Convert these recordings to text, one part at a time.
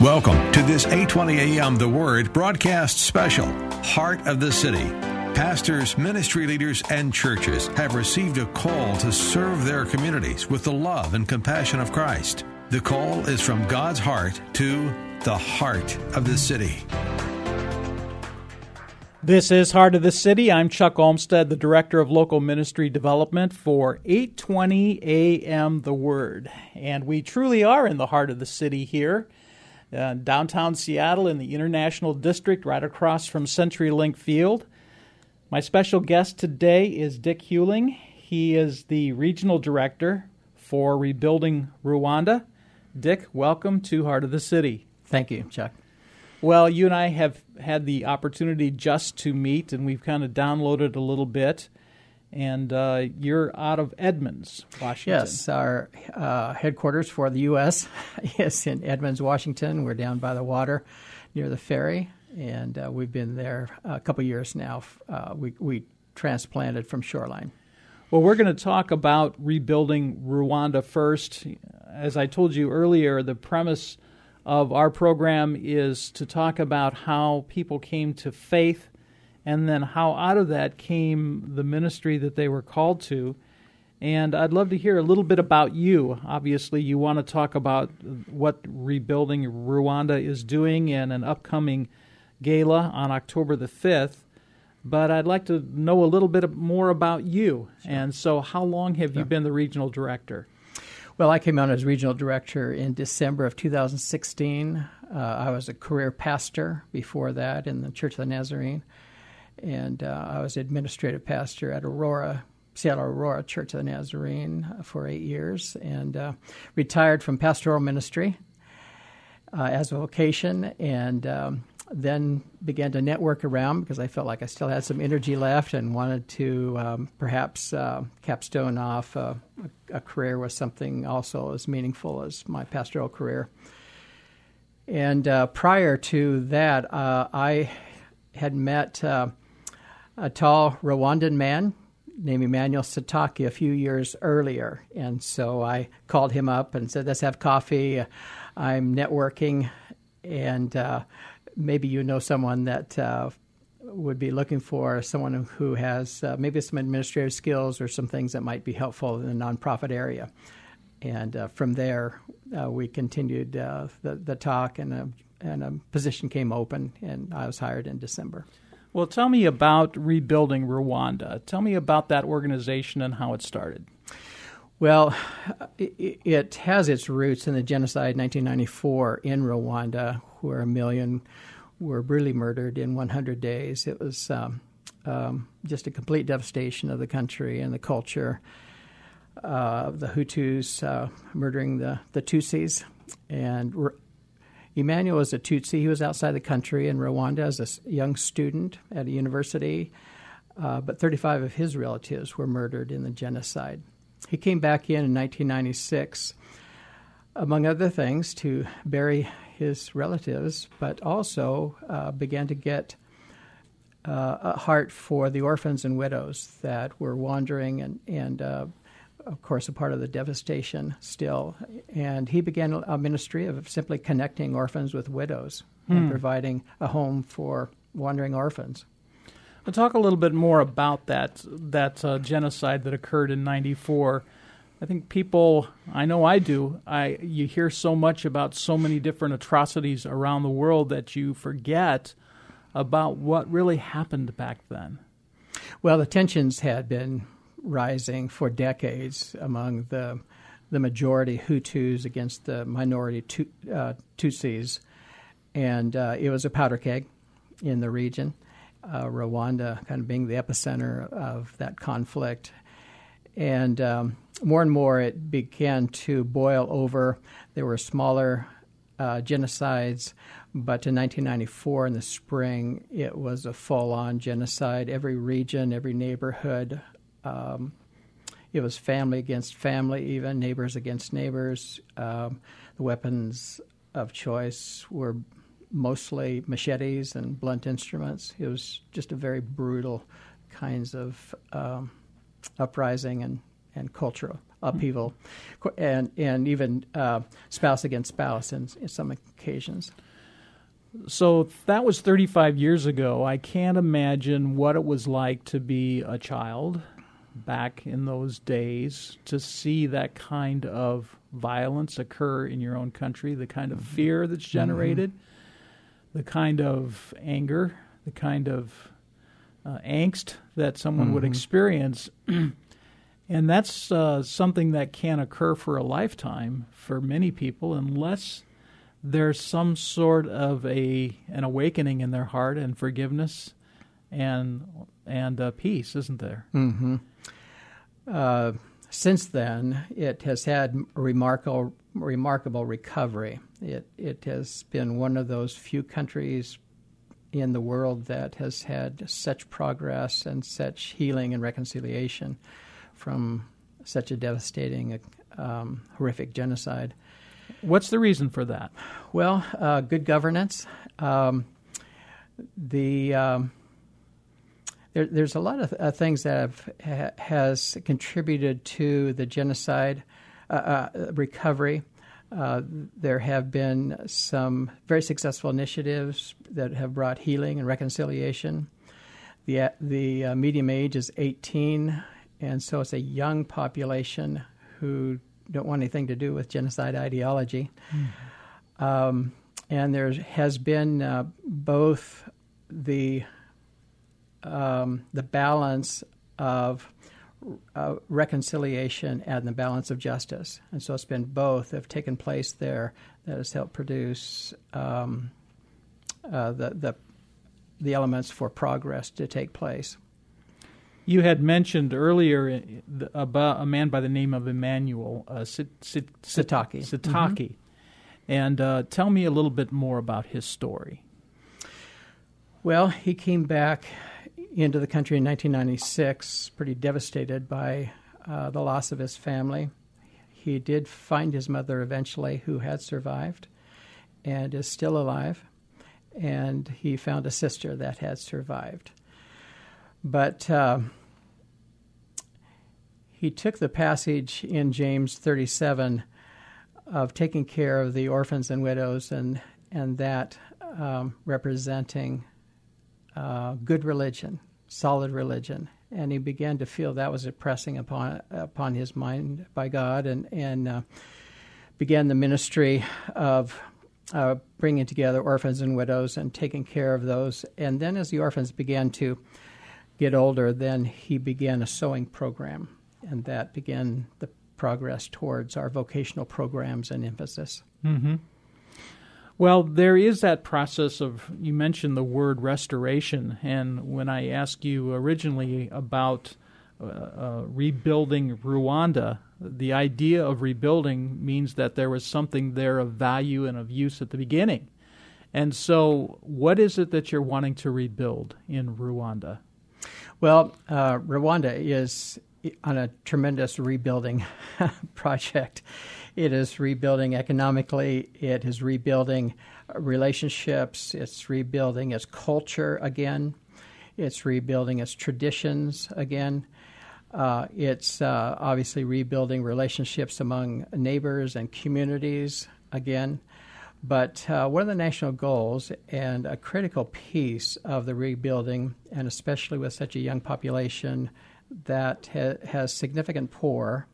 Welcome to this 820 AM The Word broadcast special, Heart of the City. Pastors, ministry leaders, and churches have received a call to serve their communities with the love and compassion of Christ. The call is from God's heart to the heart of the city. This is Heart of the City. I'm Chuck Olmstead, the Director of Local Ministry Development for 820 AM The Word. And we truly are in the heart of the city here uh, downtown Seattle in the International District, right across from CenturyLink Field. My special guest today is Dick Huling. He is the Regional Director for Rebuilding Rwanda. Dick, welcome to Heart of the City. Thank you, Chuck. Well, you and I have had the opportunity just to meet, and we've kind of downloaded a little bit and uh, you're out of Edmonds, Washington. Yes, our uh, headquarters for the U.S. is in Edmonds, Washington. We're down by the water near the ferry, and uh, we've been there a couple years now. Uh, we, we transplanted from Shoreline. Well, we're going to talk about rebuilding Rwanda first. As I told you earlier, the premise of our program is to talk about how people came to faith and then how out of that came the ministry that they were called to. And I'd love to hear a little bit about you. Obviously, you want to talk about what Rebuilding Rwanda is doing in an upcoming gala on October the 5th. But I'd like to know a little bit more about you. Sure. And so, how long have sure. you been the regional director? Well, I came on as regional director in December of 2016. Uh, I was a career pastor before that in the Church of the Nazarene and uh, I was administrative pastor at Aurora, Seattle Aurora Church of the Nazarene uh, for eight years, and uh, retired from pastoral ministry uh, as a vocation, and um, then began to network around because I felt like I still had some energy left and wanted to um, perhaps uh, capstone off a, a, career with something also as meaningful as my pastoral career. And uh, prior to that, I had met a tall Rwandan man named Emmanuel Sataki a few years earlier. And so I called him up and said, Let's have coffee. I'm networking, and uh, maybe you know someone that uh, would be looking for someone who has uh, maybe some administrative skills or some things that might be helpful in the nonprofit area. And uh, from there, uh, we continued uh, the, the talk, and a, and a position came open, and I was hired in December. Well, tell me about rebuilding Rwanda. Tell me about that organization and how it started. Well, it has its roots in the genocide 1994 in Rwanda, where a million were brutally murdered in 100 days. It was um, um, just a complete devastation of the country and the culture. Uh, the Hutus uh, murdering the, the Tutsis, and Emmanuel was a Tutsi. He was outside the country in Rwanda as a young student at a university, uh, but 35 of his relatives were murdered in the genocide. He came back in in 1996, among other things, to bury his relatives, but also uh, began to get uh, a heart for the orphans and widows that were wandering and, and uh, of course, a part of the devastation still. And he began a ministry of simply connecting orphans with widows hmm. and providing a home for wandering orphans. Well, talk a little bit more about that that uh, genocide that occurred in '94. I think people, I know I do. I you hear so much about so many different atrocities around the world that you forget about what really happened back then. Well, the tensions had been rising for decades among the the majority Hutus against the minority uh, Tutsis, and uh, it was a powder keg in the region. Uh, Rwanda kind of being the epicenter of that conflict, and um, more and more it began to boil over. There were smaller uh, genocides, but in 1994 in the spring, it was a full on genocide. Every region, every neighborhood, um, it was family against family, even neighbors against neighbors. Um, the weapons of choice were mostly machetes and blunt instruments. It was just a very brutal kinds of um, uprising and, and cultural upheaval, and and even uh, spouse against spouse in, in some occasions. So that was 35 years ago. I can't imagine what it was like to be a child back in those days to see that kind of violence occur in your own country, the kind of mm-hmm. fear that's mm-hmm. generated, mm-hmm. the kind of anger, the kind of uh, angst that someone mm-hmm. would experience. and that's uh, something that can occur for a lifetime for many people unless there's some sort of a an awakening in their heart and forgiveness and and uh, peace, isn't there? Mm-hmm. Uh, since then, it has had remarkable remarkable recovery. It it has been one of those few countries in the world that has had such progress and such healing and reconciliation from such a devastating, um, horrific genocide. What's the reason for that? Well, uh, good governance. Um, the um, there, there's a lot of uh, things that have ha, has contributed to the genocide uh, uh recovery. Uh, there have been some very successful initiatives that have brought healing and reconciliation. The, uh, the uh, medium age is 18, and so it's a young population who don't want anything to do with genocide ideology. Mm-hmm. Um, and there has been uh, both the um, the balance of uh, reconciliation and the balance of justice. And so it's been both have taken place there that has helped produce um, uh, the, the, the elements for progress to take place. You had mentioned earlier uh, about a man by the name of Emmanuel uh, Satake. Satake. Mm-hmm. And uh, tell me a little bit more about his story. Well, he came back into the country in 1996, pretty devastated by uh, the loss of his family. He did find his mother eventually, who had survived and is still alive, and he found a sister that had survived. But uh, he took the passage in James 37 of taking care of the orphans and widows, and and that um, representing uh, good religion, solid religion, and he began to feel that was pressing upon upon his mind by God, and and uh, began the ministry of uh, bringing together orphans and widows and taking care of those. And then, as the orphans began to get older, then he began a sewing program, and that began the progress towards our vocational programs and emphasis. Mm-hmm. Well, there is that process of, you mentioned the word restoration. And when I asked you originally about uh, uh, rebuilding Rwanda, the idea of rebuilding means that there was something there of value and of use at the beginning. And so, what is it that you're wanting to rebuild in Rwanda? Well, uh, Rwanda is on a tremendous rebuilding project. It is rebuilding economically, it is rebuilding relationships, it's rebuilding its culture again, it's rebuilding its traditions again. Uh, it's uh, obviously rebuilding relationships among neighbors and communities again. But uh, one of the national goals and a critical piece of the rebuilding, and especially with such a young population that ha- has significant poor,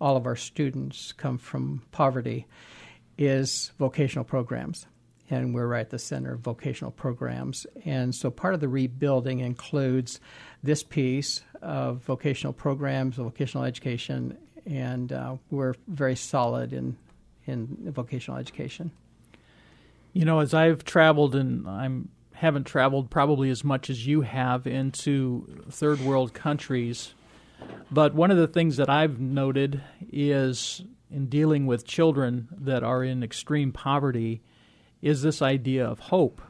all of our students come from poverty, is vocational programs. And we're right at the center of vocational programs. And so part of the rebuilding includes this piece of vocational programs, vocational education, and uh, we're very solid in, in vocational education. You know, as I've traveled, and I'm haven't traveled probably as much as you have into third world countries, But one of the things that I've noted is in dealing with children that are in extreme poverty is this idea of hope.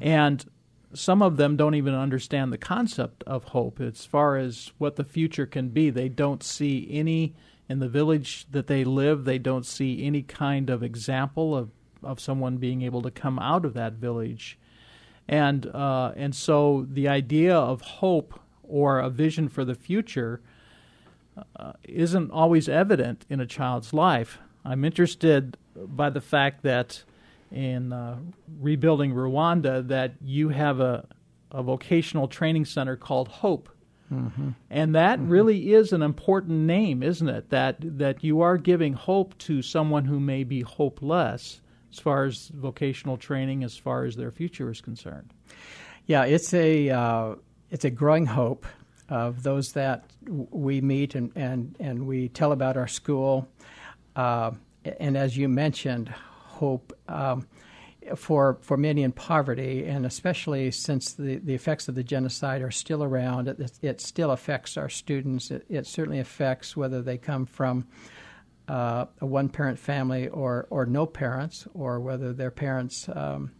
And some of them don't even understand the concept of hope as far as what the future can be. They don't see any in the village that they live, they don't see any kind of example of, of someone being able to come out of that village. And uh, and so the idea of hope or a vision for the future uh, isn't always evident in a child's life. I'm interested by the fact that in uh, rebuilding Rwanda that you have a, a vocational training center called Hope. Mm-hmm. And that mm-hmm. really is an important name, isn't it? That that you are giving hope to someone who may be hopeless as far as vocational training, as far as their future is concerned. Yeah, it's a uh, it's a growing hope of those that we meet and and, and we tell about our school. Uh, and as you mentioned, hope um, for for many in poverty, and especially since the, the effects of the genocide are still around, it, it still affects our students. It, it, certainly affects whether they come from uh, a one parent family or, or no parents, or whether their parents um,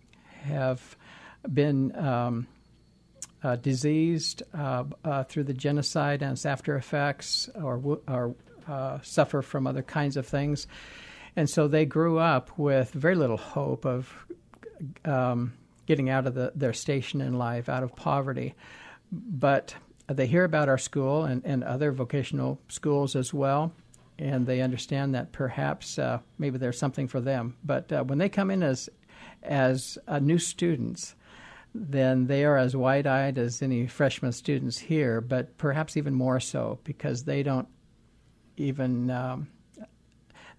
have been um, uh, diseased uh, uh through the genocide and its after effects, or, or uh, suffer from other kinds of things. And so they grew up with very little hope of um, getting out of the, their station in life, out of poverty. But they hear about our school and, and other vocational schools as well, and they understand that perhaps uh, maybe there's something for them. But uh, when they come in as as uh, new students, then they are as wide eyed as any freshman students here, but perhaps even more so because they don't even um,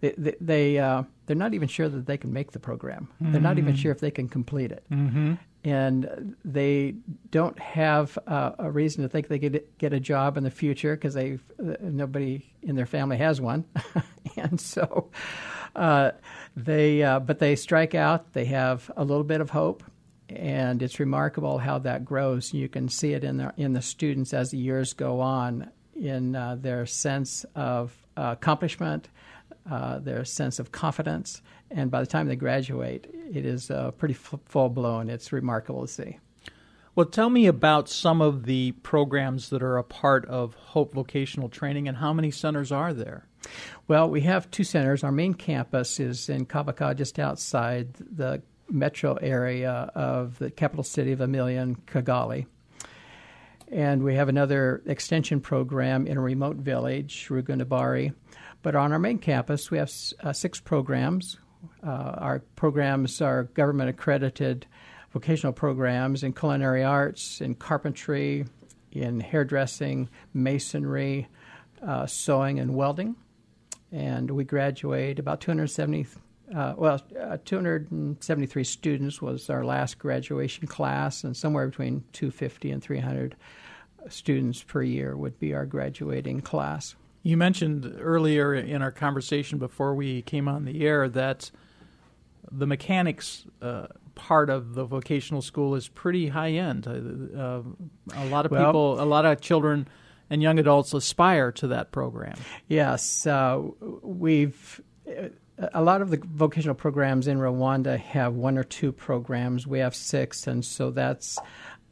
they, they uh, they're not even sure that they can make the program. Mm-hmm. They're not even mm-hmm. sure if they can complete it, mm-hmm. And they don't have uh, a reason to think they could get a job in the future because they nobody in their family has one, and so uh, they uh, but they strike out. They have a little bit of hope. And it's remarkable how that grows. You can see it in the in the students as the years go on, in uh, their sense of accomplishment, uh, their sense of confidence, and by the time they graduate, it is uh, pretty f- full blown. It's remarkable to see. Well, tell me about some of the programs that are a part of Hope Vocational Training and how many centers are there? Well, we have two centers. Our main campus is in Kabuga, just outside the metro area of the capital city of a million, Kigali. And we have another extension program in a remote village, Rugunabari, but on our main campus, we have uh, six programs. Uh, our programs are government accredited vocational programs in culinary arts, in carpentry, in hairdressing, masonry, uh, sewing, and welding. And we graduate about 270. Uh, well, uh, 273 students was our last graduation class, and somewhere between 250 and 300 students per year would be our graduating class. You mentioned earlier in our conversation before we came on the air that the mechanics uh, part of the vocational school is pretty high end. Uh, uh, a lot of well, people, a lot of children and young adults aspire to that program. Yes, uh, we've. A lot of the vocational programs in Rwanda have one or two programs. We have six, and so that's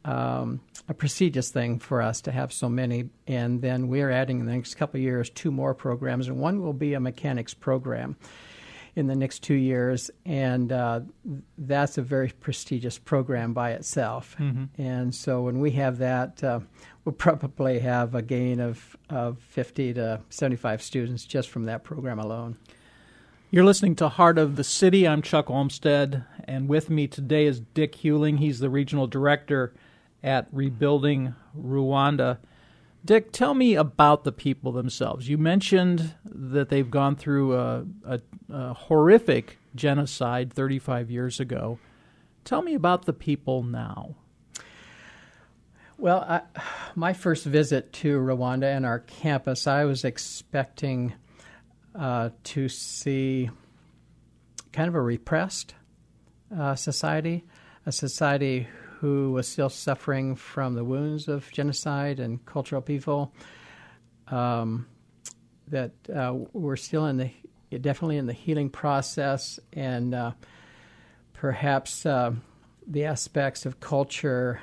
um, a prestigious thing for us to have so many. And then we're adding in the next couple of years two more programs, and one will be a mechanics program in the next two years, and uh, that's a very prestigious program by itself. Mm-hmm. And so when we have that, uh, we'll probably have a gain of, of 50 to 75 students just from that program alone. You're listening to Heart of the City. I'm Chuck Olmstead, and with me today is Dick Huling. He's the regional director at rebuilding Rwanda. Dick, tell me about the people themselves. You mentioned that they've gone through a, a, a, horrific genocide 35 years ago. Tell me about the people now. Well, I, my first visit to Rwanda and our campus, I was expecting uh, to see kind of a repressed uh, society, a society who was still suffering from the wounds of genocide and cultural upheaval. um, that uh, we're still in the definitely in the healing process, and uh, perhaps uh, the aspects of culture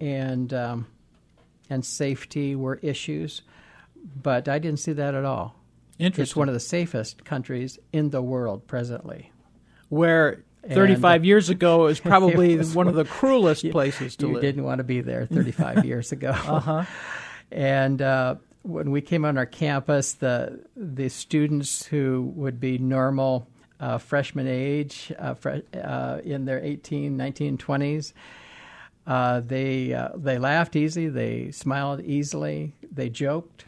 and um, and safety were issues, but I didn't see that at all. It's one of the safest countries in the world presently. Where 35 and, years ago it was probably it was one of the cruelest places to you live. You didn't want to be there 35 years ago. Uh-huh. And uh, when we came on our campus, the the students who would be normal uh, freshman age, uh, fre- uh, in their 18, 19, 20s, uh, they uh, they laughed easy, they smiled easily, they joked.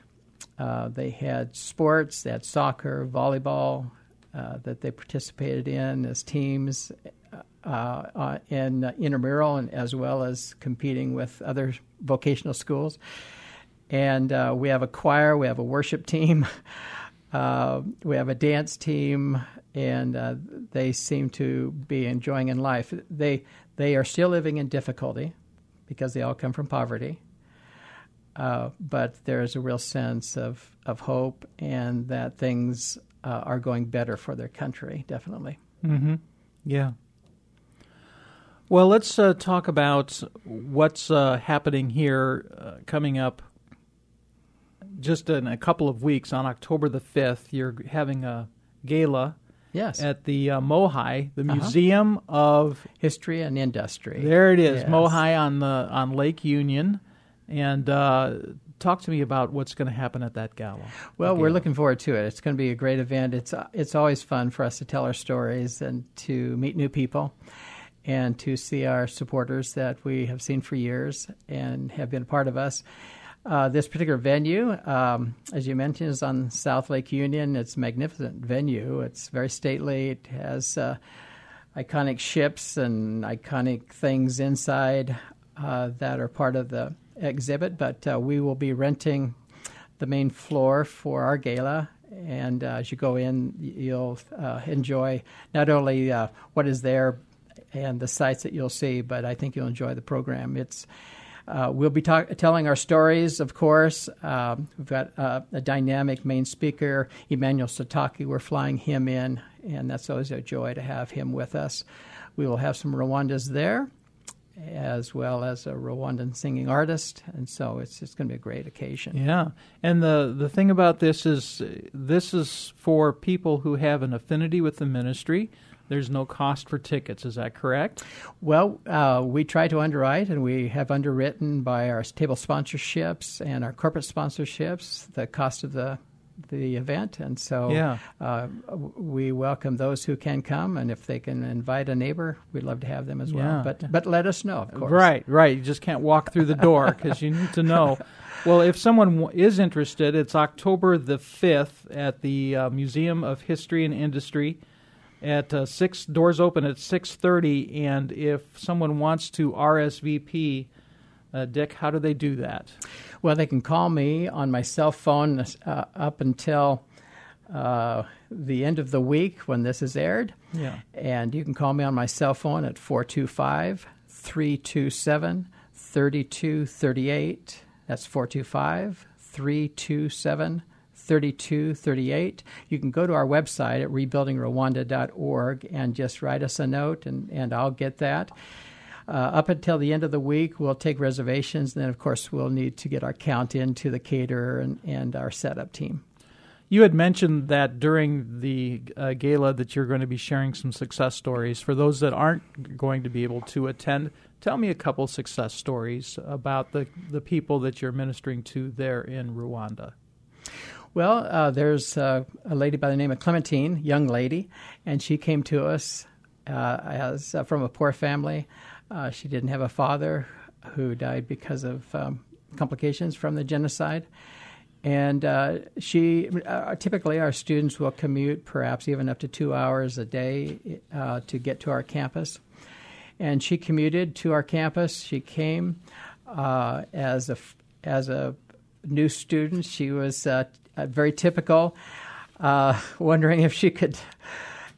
Uh, they had sports, they had soccer, volleyball that they participated in as teams, in intramural, and as well as competing with other vocational schools and uh, we have a choir, we have a worship team, uh, we have a dance team, and uh, they seem to be enjoying in life. They they are still living in difficulty because they all come from poverty, uh, but there's a real sense of of hope and that things uh, are going better for their country. Definitely. Mm-hmm. Yeah. Well, let's uh, talk about what's happening here coming up just in a couple of weeks on October the 5th, you're having a gala yes. at the uh, MOHAI, the uh-huh. Museum of History and Industry. There it is, yes. MOHAI on the on Lake Union, and uh, talk to me about what's going to happen at that gala. Well, we're looking forward to it. It's going to be a great event. It's uh, it's always fun for us to tell our stories and to meet new people. And to see our supporters that we have seen for years and have been a part of us. Uh, this particular venue, um, as you mentioned, is on South Lake Union. It's a magnificent venue. It's very stately. It has uh, iconic ships and iconic things inside uh, that are part of the exhibit. But uh, we will be renting the main floor for our gala. And uh, as you go in, you'll uh, enjoy not only what is there and the sights that you'll see, but I think you'll enjoy the program. It's uh, we'll be talk- telling our stories, of course. Um, we've got uh, a dynamic main speaker, Emmanuel Sataki. We're flying him in, and that's always a joy to have him with us. We will have some Rwandas there, as well as a Rwandan singing artist, and so it's it's going to be a great occasion. Yeah, and the the thing about this is this is for people who have an affinity with the ministry there's no cost for tickets. Is that correct? Well, uh, we try to underwrite, and we have underwritten by our table sponsorships and our corporate sponsorships the cost of the the event, and so yeah. uh, we welcome those who can come, and if they can invite a neighbor, we'd love to have them as well. But but let us know, of course. Right, right. You just can't walk through the door because you need to know. Well, if someone is interested, it's October the fifth at the uh, Museum of History and Industry at uh, six doors open at six thirty, and if someone wants to RSVP, uh, Dick, how do they do that? Well, they can call me on my cell phone uh, up until uh, the end of the week when this is aired. Yeah, and you can call me on my cell phone at 425 327 3238. That's 425 327 3238. You can go to our website at rebuildingrwanda.org and just write us a note, and, and I'll get that. Uh, up until the end of the week, we'll take reservations. And then, of course, we'll need to get our count into the caterer and, and our setup team. You had mentioned that during the uh, gala that you're going to be sharing some success stories. For those that aren't going to be able to attend, tell me a couple success stories about the, the people that you're ministering to there in Rwanda. Well, uh, there's uh, a lady by the name of Clementine, young lady, and she came to us uh, as uh, from a poor family. Uh, she didn't have a father who died because of um, complications from the genocide. And uh, she typically our students will commute perhaps even up to two hours a day to get to our campus. And she commuted to our campus. She came as a as a new student. She was uh, uh, very typical, uh, wondering if she could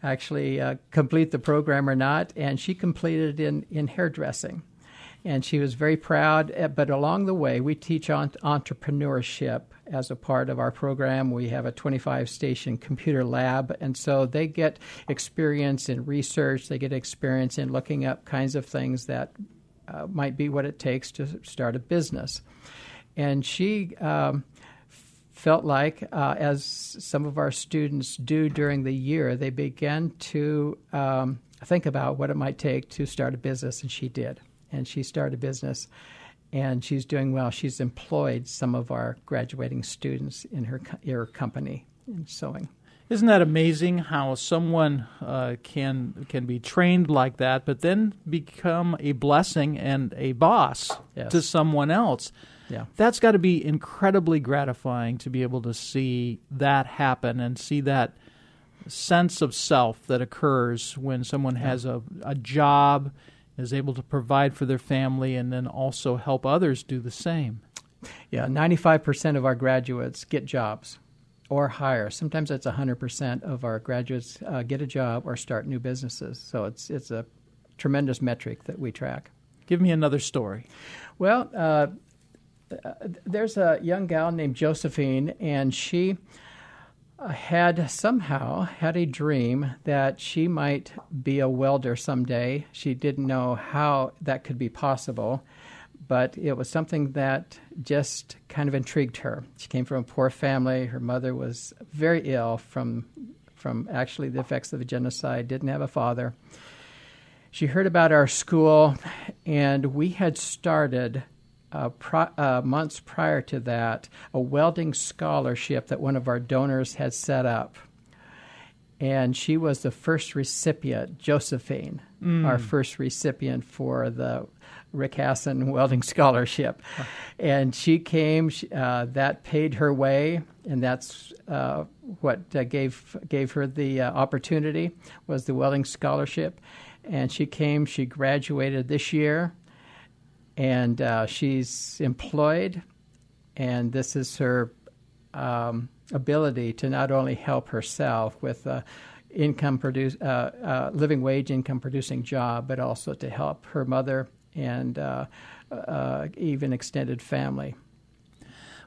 actually uh, complete the program or not, and she completed in, in hairdressing. and she was very proud. Eh, but along the way, we teach on entrepreneurship as a part of our program. We have a 25 station computer lab, and so they get experience in research, they get experience in looking up kinds of things that uh, might be what it takes to start a business. And she um, felt like, uh, as some of our students do during the year, they began to um, think about what it might take to start a business, and she did. And she started a business, and she's doing well. She's employed some of our graduating students in her, her company in sewing. Isn't that amazing how someone uh, can can be trained like that, but then become a blessing and a boss yes. to someone else? Yeah. That's got to be incredibly gratifying to be able to see that happen and see that sense of self that occurs when someone yeah. has a, a job, is able to provide for their family, and then also help others do the same. Yeah, 95% of our graduates get jobs or higher. Sometimes that's 100% of our graduates uh, get a job or start new businesses. So it's, it's a tremendous metric that we track. Give me another story. Well, uh, there's a young gal named Josephine, and she uh, had somehow had a dream that she might be a welder someday. She didn't know how that could be possible but it was something that just kind of intrigued her. She came from a poor family. Her mother was very ill from from actually the effects of the genocide. Didn't have a father. She heard about our school, and we had started uh, pro- uh, months prior to that a welding scholarship that one of our donors had set up. And she was the first recipient, Josephine, mm. our first recipient for the Rick Hasson Welding Scholarship. And she came, uh, that paid her way, and that's uh, what uh, gave, gave her the uh, opportunity was the Welding Scholarship. And she came, she graduated this year, and uh, she's employed, and this is her um, ability to not only help herself with uh, income produce uh, uh, living wage income producing job, but also to help her mother and uh, uh, even extended family.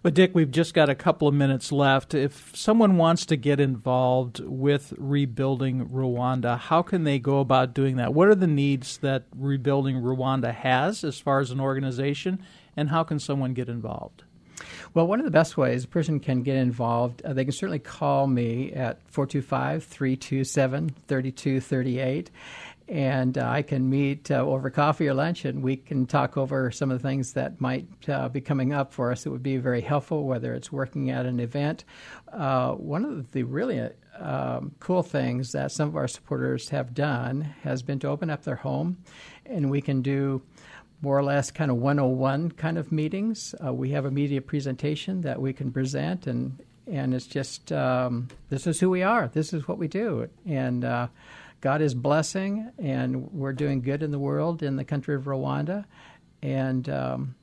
But Dick, we've just got a couple of minutes left. If someone wants to get involved with rebuilding Rwanda, how can they go about doing that? What are the needs that Rebuilding Rwanda has as far as an organization, and how can someone get involved? Well, one of the best ways a person can get involved, uh, they can certainly call me at 425 327 3238 and uh, I can meet uh, over coffee or lunch, and we can talk over some of the things that might uh, be coming up for us. It would be very helpful, whether it's working at an event. Uh, one of the really um, cool things that some of our supporters have done has been to open up their home, and we can do more or less kind of 101 kind of meetings. Uh, we have a media presentation that we can present, and and it's just um, this is who we are. This is what we do, and uh, God is blessing, and we're doing good in the world in the country of Rwanda, and um,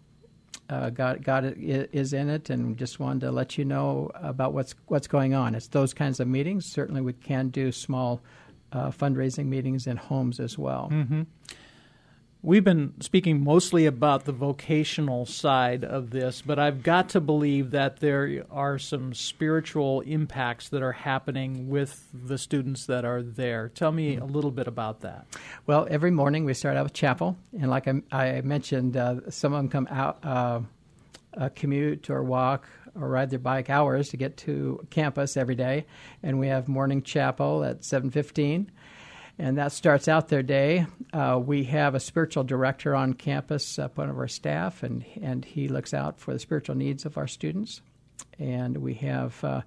uh, God, God is in it, and just wanted to let you know about what's what's going on. It's those kinds of meetings. Certainly, we can do small uh, fundraising meetings in homes as well. Mm-hmm. We've been speaking mostly about the vocational side of this, but I've got to believe that there are some spiritual impacts that are happening with the students that are there. Tell me a little bit about that. Well, every morning we start out with chapel, and like I, I mentioned, uh, some of them come out, uh, commute or walk or ride their bike hours to get to campus every day, and we have morning chapel at seven fifteen and that starts out their day. Uh, we have a spiritual director on campus, uh, one of our staff, and, and he looks out for the spiritual needs of our students. And we have uh,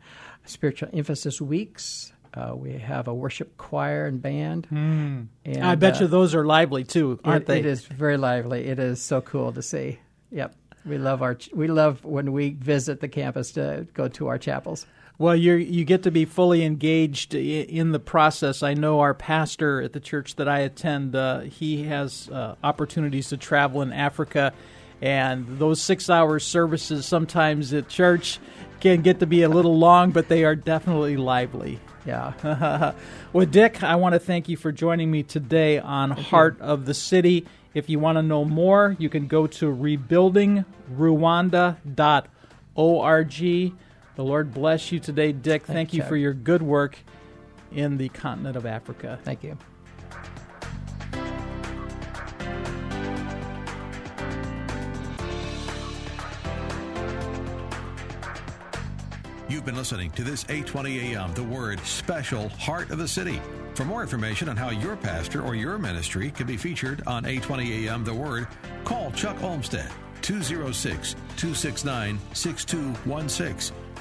spiritual emphasis weeks. Uh, we have a worship choir and band. Mm. And, I bet you uh, those are lively too, aren't it, they? It is very lively. It is so cool to see. Yep, we love our we love when we visit the campus to go to our chapels. Well, you you get to be fully engaged in the process. I know our pastor at the church that I attend. Uh, he has uh, opportunities to travel in Africa, and those six-hour services sometimes at church can get to be a little long, but they are definitely lively. Yeah. well, Dick, I want to thank you for joining me today on thank Heart you. of the City. If you want to know more, you can go to rebuildingrwanda.org. The Lord bless you today, Dick. Thank, Thank you you. for your good work in the continent of Africa. Thank you. You've been listening to this 820 AM The Word special Heart of the City. For more information on how your pastor or your ministry can be featured on 820 AM The Word, call Chuck Olmstead 206 269 6216